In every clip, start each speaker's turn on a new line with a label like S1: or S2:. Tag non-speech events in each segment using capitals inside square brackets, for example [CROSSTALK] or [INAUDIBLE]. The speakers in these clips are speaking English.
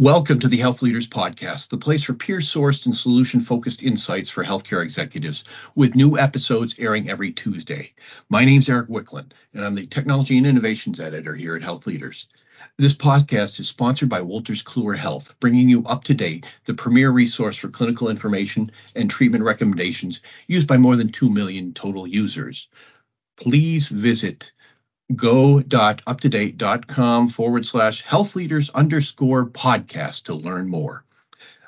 S1: Welcome to the Health Leaders Podcast, the place for peer sourced and solution focused insights for healthcare executives, with new episodes airing every Tuesday. My name's Eric Wicklund, and I'm the Technology and Innovations Editor here at Health Leaders. This podcast is sponsored by Wolters Kluwer Health, bringing you up to date the premier resource for clinical information and treatment recommendations used by more than 2 million total users. Please visit go.uptodate.com forward slash health leaders underscore podcast to learn more.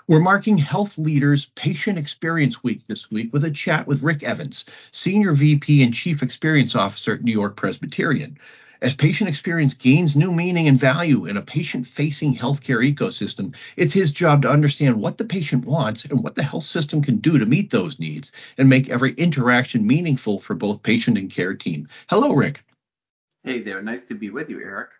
S1: We're marking Health Leaders Patient Experience Week this week with a chat with Rick Evans, Senior VP and Chief Experience Officer at New York Presbyterian. As patient experience gains new meaning and value in a patient facing healthcare ecosystem, it's his job to understand what the patient wants and what the health system can do to meet those needs and make every interaction meaningful for both patient and care team. Hello, Rick.
S2: Hey there, nice to be with you, Eric.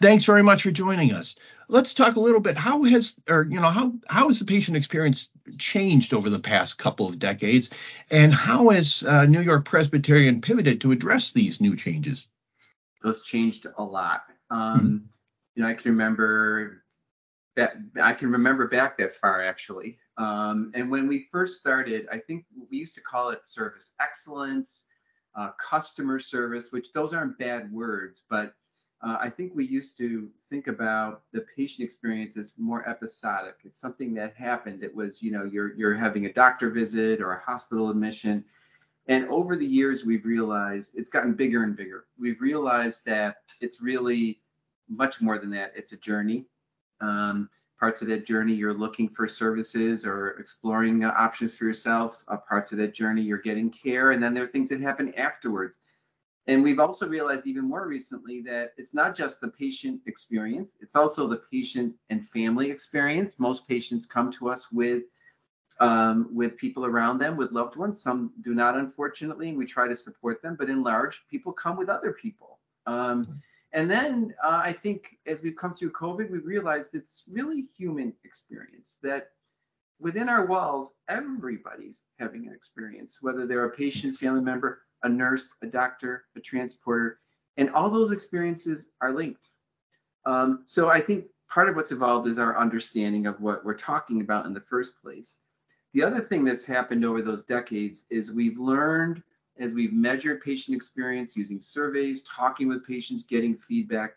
S1: Thanks very much for joining us. Let's talk a little bit. How has, or you know, how how has the patient experience changed over the past couple of decades, and how has uh, New York Presbyterian pivoted to address these new changes?
S2: So it's changed a lot. Um, mm-hmm. You know, I can remember that I can remember back that far actually. Um, and when we first started, I think we used to call it service excellence uh, customer service, which those aren't bad words, but uh, I think we used to think about the patient experience as more episodic. It's something that happened. It was, you know, you're you're having a doctor visit or a hospital admission, and over the years we've realized it's gotten bigger and bigger. We've realized that it's really much more than that. It's a journey. Um, parts of that journey you're looking for services or exploring uh, options for yourself uh, parts of that journey you're getting care and then there are things that happen afterwards. And we've also realized even more recently that it's not just the patient experience it's also the patient and family experience. Most patients come to us with um, with people around them with loved ones. Some do not unfortunately and we try to support them but in large people come with other people. Um, and then uh, I think as we've come through COVID, we've realized it's really human experience that within our walls, everybody's having an experience, whether they're a patient, family member, a nurse, a doctor, a transporter, and all those experiences are linked. Um, so I think part of what's evolved is our understanding of what we're talking about in the first place. The other thing that's happened over those decades is we've learned as we've measured patient experience using surveys, talking with patients, getting feedback,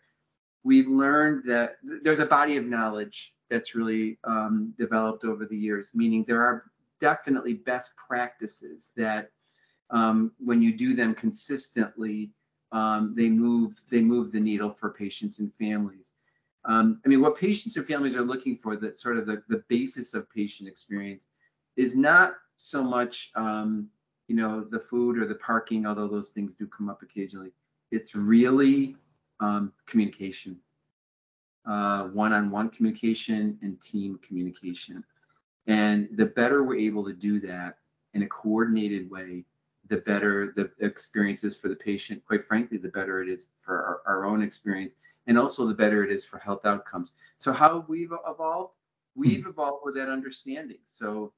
S2: we've learned that there's a body of knowledge that's really um, developed over the years, meaning there are definitely best practices that um, when you do them consistently, um, they move they move the needle for patients and families. Um, I mean, what patients and families are looking for, that sort of the, the basis of patient experience, is not so much um, you know, the food or the parking, although those things do come up occasionally. It's really um, communication, uh, one-on-one communication and team communication. And the better we're able to do that in a coordinated way, the better the experience is for the patient. Quite frankly, the better it is for our, our own experience, and also the better it is for health outcomes. So how we've we evolved? We've evolved with that understanding. So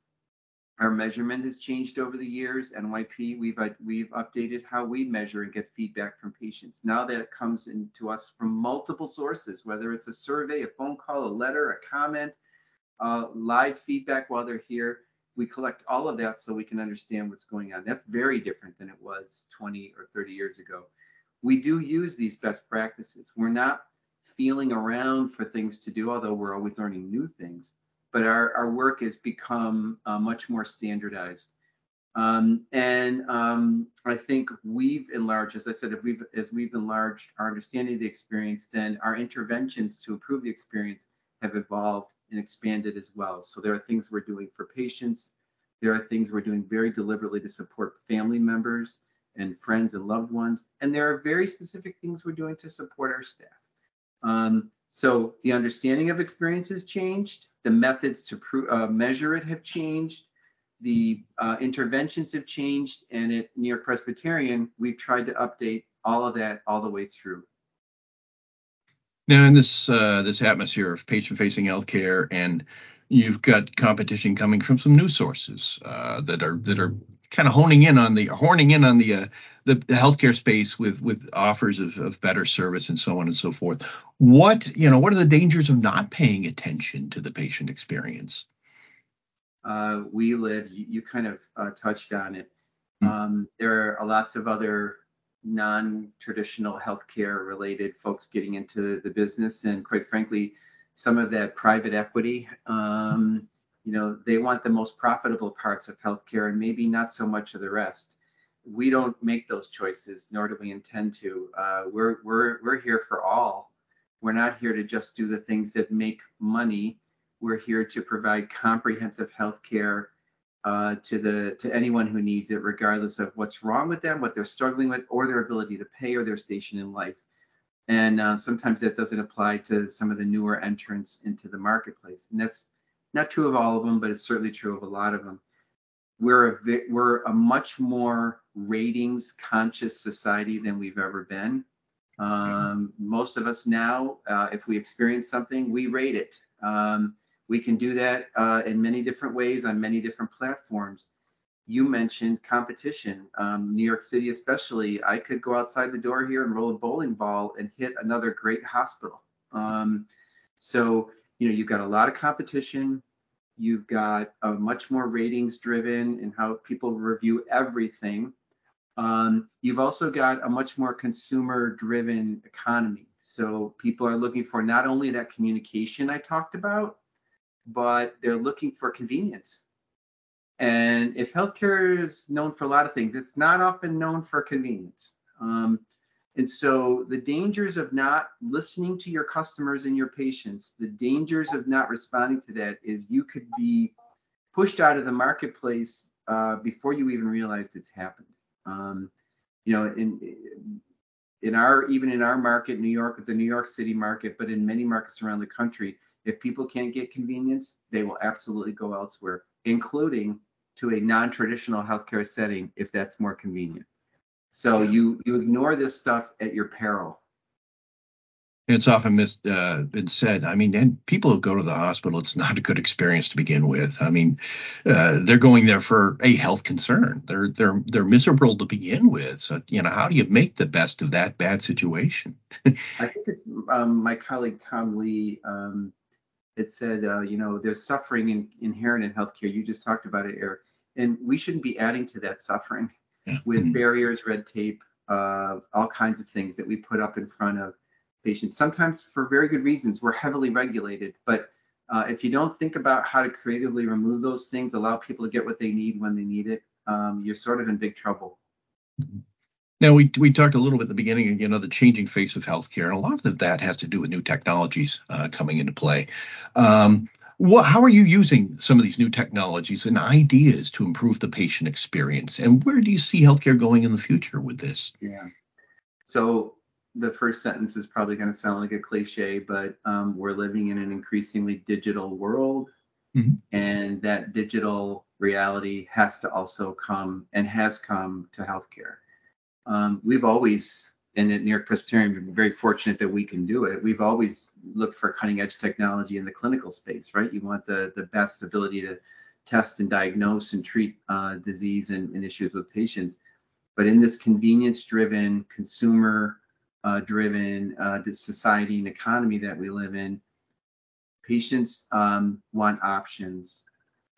S2: our measurement has changed over the years. NYP, we've we've updated how we measure and get feedback from patients. Now that comes into us from multiple sources, whether it's a survey, a phone call, a letter, a comment, uh, live feedback while they're here. We collect all of that so we can understand what's going on. That's very different than it was 20 or 30 years ago. We do use these best practices. We're not feeling around for things to do, although we're always learning new things but our, our work has become uh, much more standardized. Um, and um, I think we've enlarged, as I said, if we've as we've enlarged our understanding of the experience, then our interventions to improve the experience have evolved and expanded as well. So there are things we're doing for patients. There are things we're doing very deliberately to support family members and friends and loved ones. And there are very specific things we're doing to support our staff. Um, so the understanding of experience has changed. The methods to uh, measure it have changed. The uh, interventions have changed. And at York Presbyterian, we've tried to update all of that all the way through.
S1: Now, in this uh, this atmosphere of patient-facing healthcare, and you've got competition coming from some new sources uh, that are that are kind of honing in on the horning in on the uh, the, the healthcare space with with offers of, of better service and so on and so forth. What you know, what are the dangers of not paying attention to the patient experience?
S2: Uh, we live. You, you kind of uh, touched on it. Mm-hmm. Um, there are lots of other non-traditional healthcare related folks getting into the business, and quite frankly, some of that private equity. Um, you know, they want the most profitable parts of healthcare and maybe not so much of the rest. We don't make those choices, nor do we intend to. Uh, we're we're we're here for all. We're not here to just do the things that make money. We're here to provide comprehensive healthcare uh, to the to anyone who needs it, regardless of what's wrong with them, what they're struggling with, or their ability to pay or their station in life. And uh, sometimes that doesn't apply to some of the newer entrants into the marketplace. And that's not true of all of them, but it's certainly true of a lot of them. We're a, we're a much more ratings conscious society than we've ever been. Um, most of us now, uh, if we experience something, we rate it. Um, we can do that uh, in many different ways on many different platforms. You mentioned competition. Um, New York City, especially, I could go outside the door here and roll a bowling ball and hit another great hospital. Um, so you know, you've got a lot of competition. You've got a much more ratings driven in how people review everything. Um, you've also got a much more consumer driven economy. So people are looking for not only that communication I talked about, but they're looking for convenience. And if healthcare is known for a lot of things, it's not often known for convenience. Um, and so the dangers of not listening to your customers and your patients, the dangers of not responding to that is you could be pushed out of the marketplace uh, before you even realized it's happened. Um, you know, in in our even in our market, New York, the New York City market, but in many markets around the country, if people can't get convenience, they will absolutely go elsewhere, including to a non-traditional healthcare setting if that's more convenient. So you you ignore this stuff at your peril.
S1: It's often mis, uh, been said. I mean, and people who go to the hospital, it's not a good experience to begin with. I mean, uh, they're going there for a health concern. They're they're they're miserable to begin with. So you know, how do you make the best of that bad situation? [LAUGHS]
S2: I think it's um, my colleague Tom Lee. Um, it said, uh, you know, there's suffering in, inherent in healthcare. You just talked about it, Eric, and we shouldn't be adding to that suffering. With mm-hmm. barriers, red tape, uh, all kinds of things that we put up in front of patients. Sometimes for very good reasons, we're heavily regulated, but uh, if you don't think about how to creatively remove those things, allow people to get what they need when they need it, um, you're sort of in big trouble.
S1: Now we we talked a little bit at the beginning, you know, the changing face of healthcare, and a lot of that has to do with new technologies uh, coming into play. Um, what, how are you using some of these new technologies and ideas to improve the patient experience? And where do you see healthcare going in the future with this?
S2: Yeah. So the first sentence is probably going to sound like a cliche, but um, we're living in an increasingly digital world. Mm-hmm. And that digital reality has to also come and has come to healthcare. Um, we've always and at New York Presbyterian, we're very fortunate that we can do it. We've always looked for cutting edge technology in the clinical space, right? You want the, the best ability to test and diagnose and treat uh, disease and, and, issues with patients. But in this convenience driven, consumer uh, driven uh, society and economy that we live in, patients um, want options.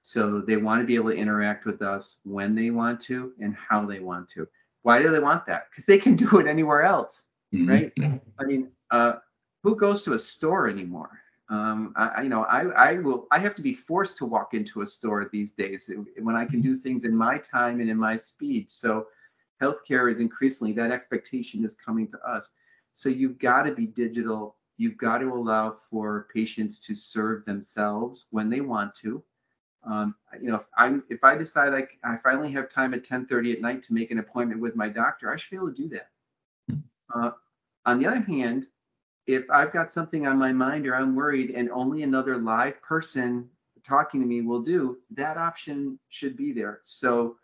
S2: So they want to be able to interact with us when they want to and how they want to. Why do they want that? Because they can do it anywhere else, mm-hmm. right? I mean, uh, who goes to a store anymore? Um, I, you know, I, I will, I have to be forced to walk into a store these days when I can do things in my time and in my speed. So healthcare is increasingly that expectation is coming to us. So you've got to be digital. You've got to allow for patients to serve themselves when they want to. Um, you know, if I if I decide I, I finally have time at 10:30 at night to make an appointment with my doctor, I should be able to do that. Hmm. Uh, on the other hand, if I've got something on my mind or I'm worried and only another live person talking to me will do, that option should be there. So,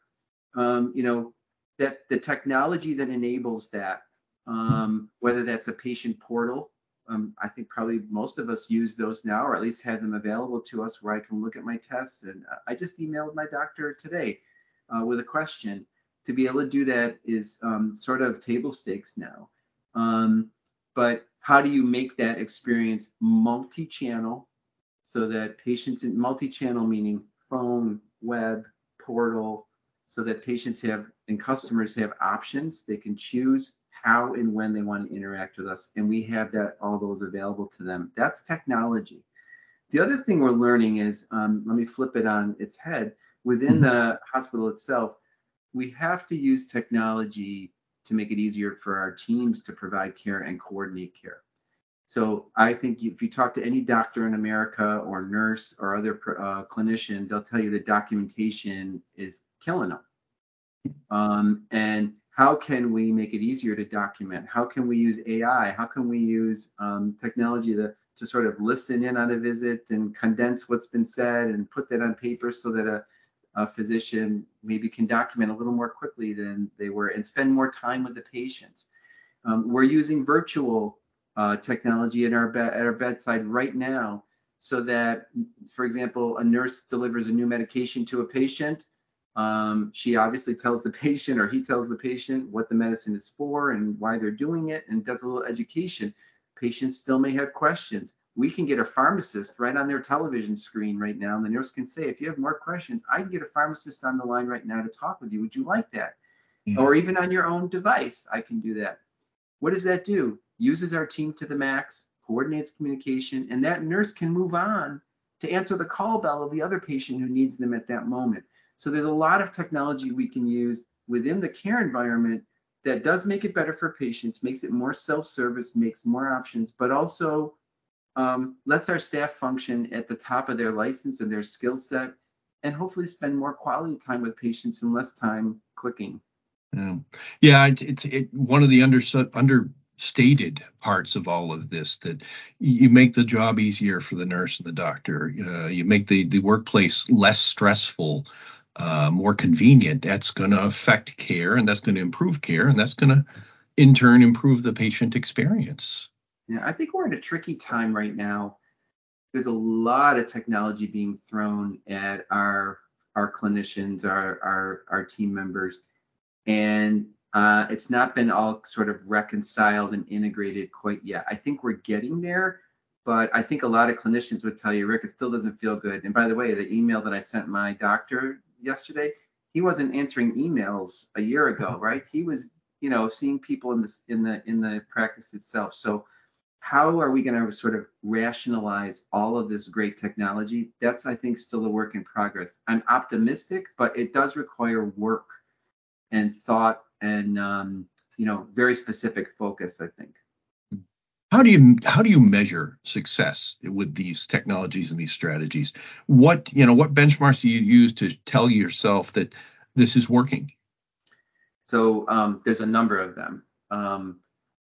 S2: um, you know, that the technology that enables that, um, whether that's a patient portal um, I think probably most of us use those now, or at least have them available to us where I can look at my tests. And I just emailed my doctor today. uh, with a question. To be able to do that is um, sort of table stakes now. Um, but how do you make that experience multi-channel so that patients in multi-channel meaning phone, web, portal, so that patients have and customers have options. They can choose how and when they want to interact with us, and we have that all those available to them. That's technology. The other thing we're learning is, um, let me flip it on its head. Within mm-hmm. the hospital itself, we have to use technology to make it easier for our teams to provide care and coordinate care. So I think if you talk to any doctor in America or nurse or other uh, clinician, they'll tell you that documentation is killing them. Um, and how can we make it easier to document? How can we use AI? How can we use um, technology to, to sort of listen in on a visit and condense what's been said and put that on paper so that a, a physician maybe can document a little more quickly than they were and spend more time with the patients. Um, we're using virtual uh, technology in our be- at our bedside right now so that, for example, a nurse delivers a new medication to a patient. Um, she obviously tells the patient or he tells the patient what the medicine is for and why they're doing it and does a little education. Patients still may have questions. We can get a pharmacist right on their television screen right now, and the nurse can say, if you have more questions, I can get a pharmacist on the line right now to talk with you. Would you like that? Yeah. Or even on your own device, I can do that. What does that do? Uses our team to the max, coordinates communication, and that nurse can move on to answer the call bell of the other patient who needs them at that moment. So there's a lot of technology we can use within the care environment that does make it better for patients, makes it more self-service, makes more options, but also um, lets our staff function at the top of their license and their skill set, and hopefully spend more quality time with patients and less time clicking.
S1: Yeah, yeah it, it's it, one of the under, understated parts of all of this that you make the job easier for the nurse and the doctor. Uh, you make the, the workplace less stressful, uh, more convenient. That's going to affect care and that's going to improve care and that's going to in turn improve the patient experience.
S2: Yeah, I think we're in a tricky time right now. There's a lot of technology being thrown at our our clinicians, our our, our team members and uh, it's not been all sort of reconciled and integrated quite yet. I think we're getting there, but I think a lot of clinicians would tell you, Rick, it still doesn't feel good. And by the way, the email that I sent my doctor yesterday, he wasn't answering emails a year ago, right? He was, you know, seeing people in this in the in the practice itself. So how are we going to sort of rationalize all of this great technology? That's I think still a work in progress. I'm optimistic, but it does require work and thought and um, you know very specific focus. I think.
S1: How do you how do you measure success with these technologies and these strategies? What you know what benchmarks do you use to tell yourself that this is working?
S2: So um, there's a number of them. Um,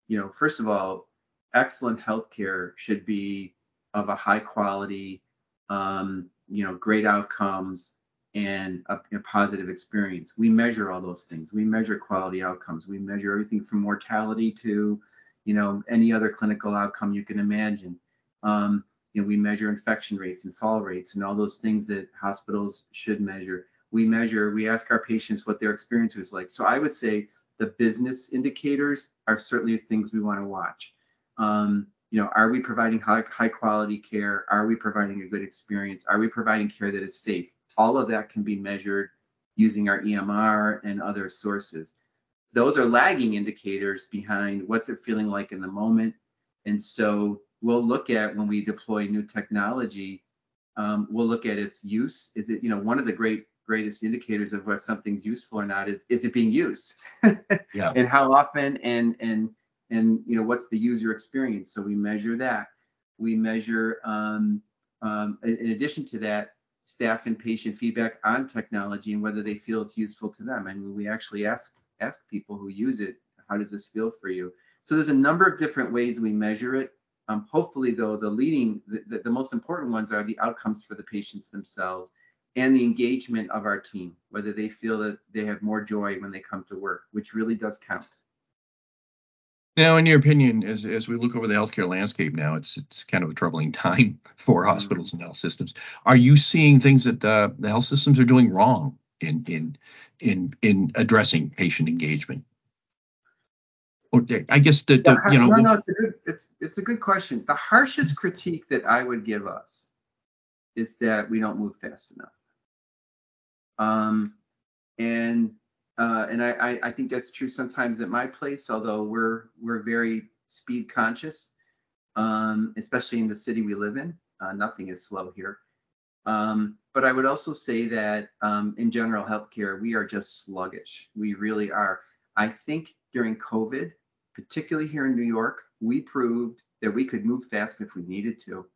S2: you know, first of all, excellent healthcare should be of a high quality, um, you know, great outcomes, and a, a, positive experience. We measure all those things. We measure quality outcomes. We measure everything from mortality to, you know, any other clinical outcome you can imagine. Um, you know, we measure infection rates and fall rates and all those things that hospitals should measure. We measure, we ask our patients what their experience was like. So I would say the business indicators are certainly things we want to watch. Um, you know, are we providing high, high quality care? Are we providing a good experience? Are we providing care that is safe? All of that can be measured using our EMR and other sources. Those are lagging indicators behind what's it feeling like in the moment. And so we'll look at when we deploy new technology, um, we'll look at its use. Is it, you know, one of the great greatest indicators of whether something's useful or not is is it being used? [LAUGHS] yeah. And how often and and and you know what's the user experience? So we measure that. We measure um, um, in addition to that, staff and patient feedback on technology and whether they feel it's useful to them. And we actually ask ask people who use it, how does this feel for you? So there's a number of different ways we measure it. Um, hopefully, though, the leading, the, the most important ones are the outcomes for the patients themselves and the engagement of our team, whether they feel that they have more joy when they come to work, which really does count.
S1: Now, in your opinion, as as we look over the healthcare landscape now, it's it's kind of a troubling [LAUGHS] time for mm-hmm. hospitals and health systems. Are you seeing things that uh, the health systems are doing wrong in in in in addressing patient engagement? Or I guess the, the you know
S2: no, no, it's a good it's it's a good question. The harshest critique that I would give us is that we don't move fast enough. Um, and uh, and I, I think that's true sometimes at my place, although we're we're very speed conscious, um, especially in the city we live in. Uh, nothing is slow here. Um, but I would also say that um, in general healthcare, we are just sluggish. We really are. I think during COVID, particularly here in New York, we proved that we could move fast if we needed to.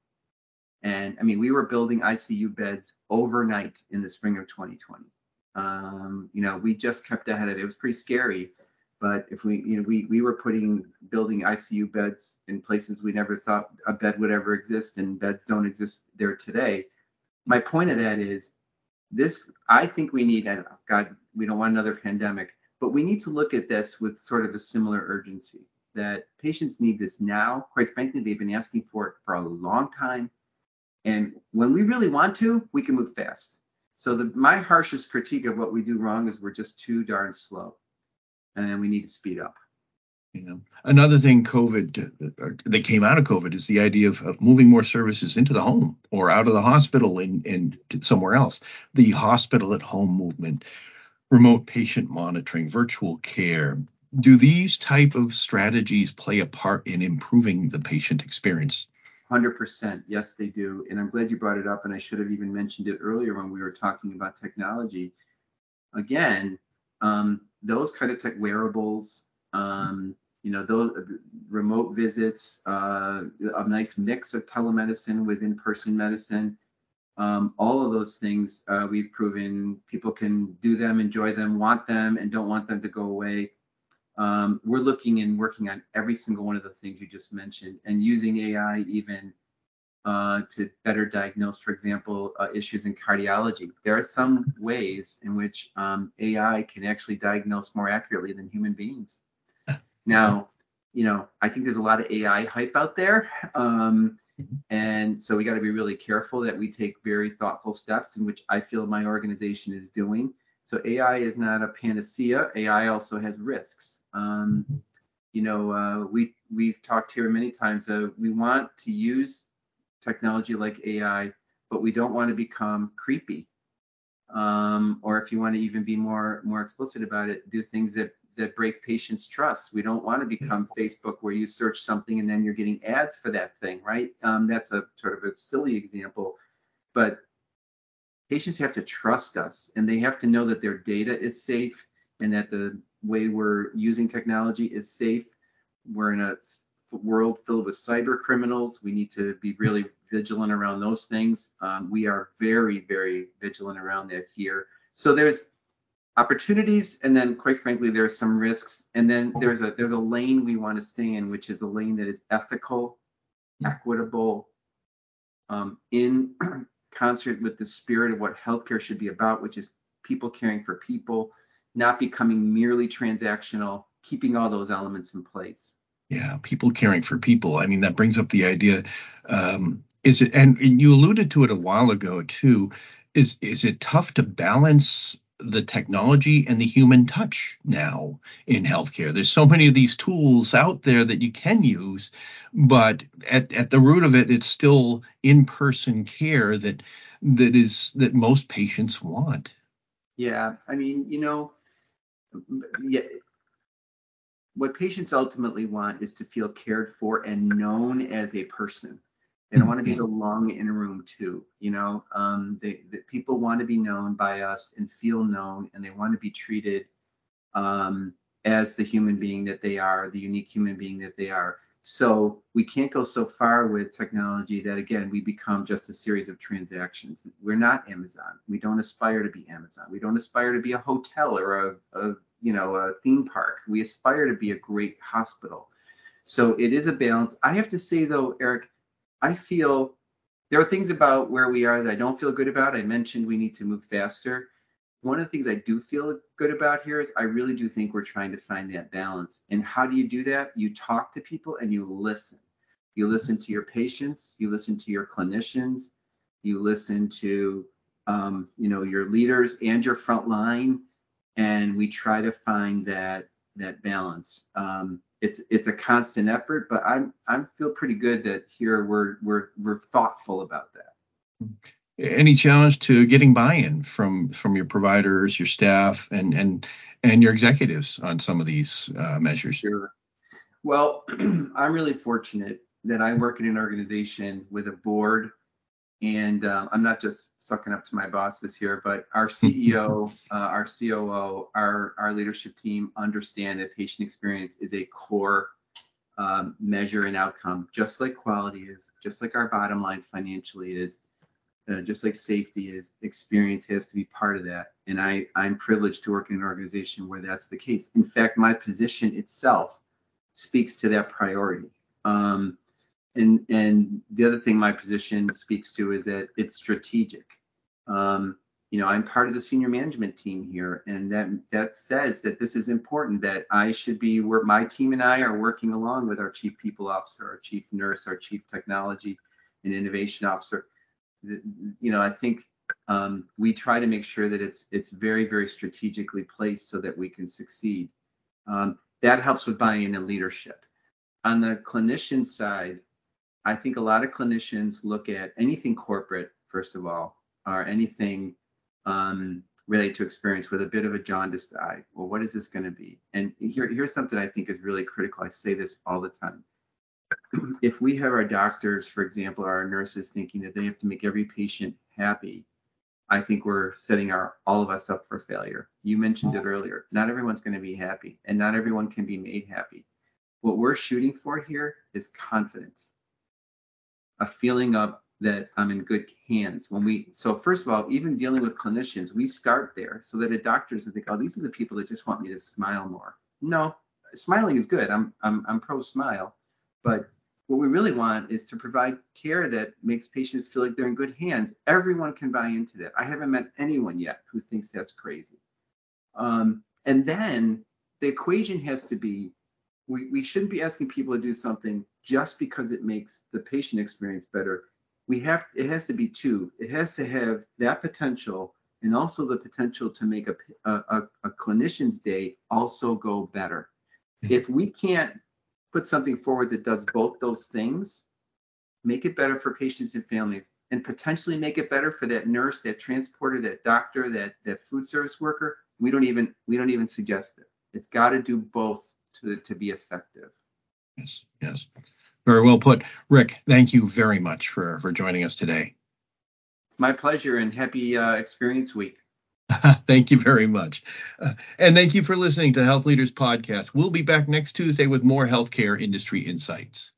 S2: And I mean, we were building ICU beds overnight in the spring of 2020. Um, you know, we just kept ahead of it. It was pretty scary, but if we, you know, we we were putting building ICU beds in places we never thought a bed would ever exist, and beds don't exist there today. My point of that is, this I think we need. And God, we don't want another pandemic, but we need to look at this with sort of a similar urgency. That patients need this now. Quite frankly, they've been asking for it for a long time and when we really want to, we can move fast. So the, my harshest critique of what we do wrong is we're just too darn slow, and we need to speed up.
S1: You know, another thing COVID uh, that came out of COVID is the idea of, of moving more services into the home or out of the hospital and, and somewhere else. The hospital at home movement, remote patient monitoring, virtual care. Do these type of strategies play a part in improving the patient experience?
S2: 100%. Yes, they do. And I'm glad you brought it up. And I should have even mentioned it earlier when we were talking about technology. Again, um, those kind of tech wearables, um, you know, those remote visits, uh, a nice mix of telemedicine with in-person medicine. Um, all of those things uh, we've proven people can do them, enjoy them, want them, and don't want them to go away. Um, we're looking and working on every single one of the things you just mentioned and using AI even uh, to better diagnose, for example, uh, issues in cardiology. There are some ways in which um, AI can actually diagnose more accurately than human beings. Now, you know, I think there's a lot of AI hype out there. Um, and so we got to be really careful that we take very thoughtful steps, in which I feel my organization is doing. So AI is not a panacea. AI also has risks. Um, you know, uh, we we've talked here many times. Uh, we want to use technology like AI, but we don't want to become creepy. Um, or if you want to even be more more explicit about it, do things that that break patients' trust. We don't want to become Facebook where you search something and then you're getting ads for that thing, right? Um, that's a sort of a silly example, but patients have to trust us and they have to know that their data is safe and that the way we're using technology is safe. We're in a world filled with cyber criminals. We need to be really vigilant around those things. Um, we are very, very vigilant around that here. So there's opportunities, and then quite frankly, there's some risks. And then there's a there's a lane we want to stay in, which is a lane that is ethical, equitable, um, in [CLEARS THROAT] concert with the spirit of what healthcare should be about, which is people caring for people, not becoming merely transactional, keeping all those elements in place.
S1: Yeah, people caring for people. I mean, that brings up the idea. Um, is it, and, and you alluded to it a while ago too. Is is it tough to balance the technology and the human touch now in healthcare. There's so many of these tools out there that you can use, but at, at the root of it, it's still in-person care that that is that most patients want.
S2: Yeah, I mean, you know, yeah, what patients ultimately want is to feel cared for and known as a person. They don't want to be the long in room too. You know, um, they, the people want to be known by us and feel known, and they want to be treated um, as the human being that they are, the unique human being that they are. So we can't go so far with technology that again we become just a series of transactions. We're not Amazon. We don't aspire to be Amazon. We don't aspire to be a hotel or a, a you know a theme park. We aspire to be a great hospital. So it is a balance. I have to say though, Eric I feel there are things about where we are that I don't feel good about. I mentioned we need to move faster. One of the things I do feel good about here is I really do think we're trying to find that balance. And how do you do that? You talk to people and you listen. You listen to your patients, you listen to your clinicians, you listen to um, you know, your leaders and your front line, and we try to find that that balance. Um, it's it's a constant effort, but I'm I feel pretty good that here we're we're we're thoughtful about that.
S1: Any challenge to getting buy-in from from your providers, your staff, and and and your executives on some of these uh, measures?
S2: Sure. Well, [CLEARS THROAT] I'm really fortunate that I work in an organization with a board, and uh, I'm not just sucking up to my bosses here, but our [LAUGHS] CEO, uh, our COO, our our leadership team understand that patient experience is a core um, measure and outcome, just like quality is, just like our bottom line financially is. Uh, just like safety is, experience has to be part of that. And I, I'm privileged to work in an organization where that's the case. In fact, my position itself speaks to that priority. Um, and and the other thing my position speaks to is that it's strategic. Um, you know, I'm part of the senior management team here, and that that says that this is important. That I should be where my team and I are working along with our chief people officer, our chief nurse, our chief technology and innovation officer. You know, I think um, we try to make sure that it's it's very very strategically placed so that we can succeed. Um, that helps with buy-in and leadership. On the clinician side, I think a lot of clinicians look at anything corporate, first of all, or anything um, related to experience with a bit of a jaundiced eye. Well, what is this going to be? And here, here's something I think is really critical. I say this all the time. [CLEARS THROAT] if we have our doctors, for example, or our nurses thinking that they have to make every patient happy, I think we're setting our all of us up for failure. You mentioned it earlier. Not everyone's going to be happy, and not everyone can be made happy. What we're shooting for here is confidence, a feeling of that I'm in good hands. When we so first of all, even dealing with clinicians, we start there so that a doctors think, oh, these are the people that just want me to smile more. No, smiling is good. I'm I'm I'm pro smile, but what we really want is to provide care that makes patients feel like they're in good hands. Everyone can buy into that. I haven't met anyone yet who thinks that's crazy. Um, and then the equation has to be we, we shouldn't be asking people to do something just because it makes the patient experience better. We have it has to be two. It has to have that potential and also the potential to make a, a, a clinician's day also go better. Mm-hmm. If we can't put something forward that does both those things, make it better for patients and families, and potentially make it better for that nurse, that transporter, that doctor, that that food service worker. We don't even we don't even suggest it. It's got to do both to to be effective.
S1: Yes, yes. Very well put. Rick, thank you very much for for joining us today.
S2: It's my pleasure and happy uh, experience week. [LAUGHS]
S1: thank you very much. Uh, and thank you for listening to Health Leaders Podcast. We'll be back next Tuesday with more healthcare industry insights.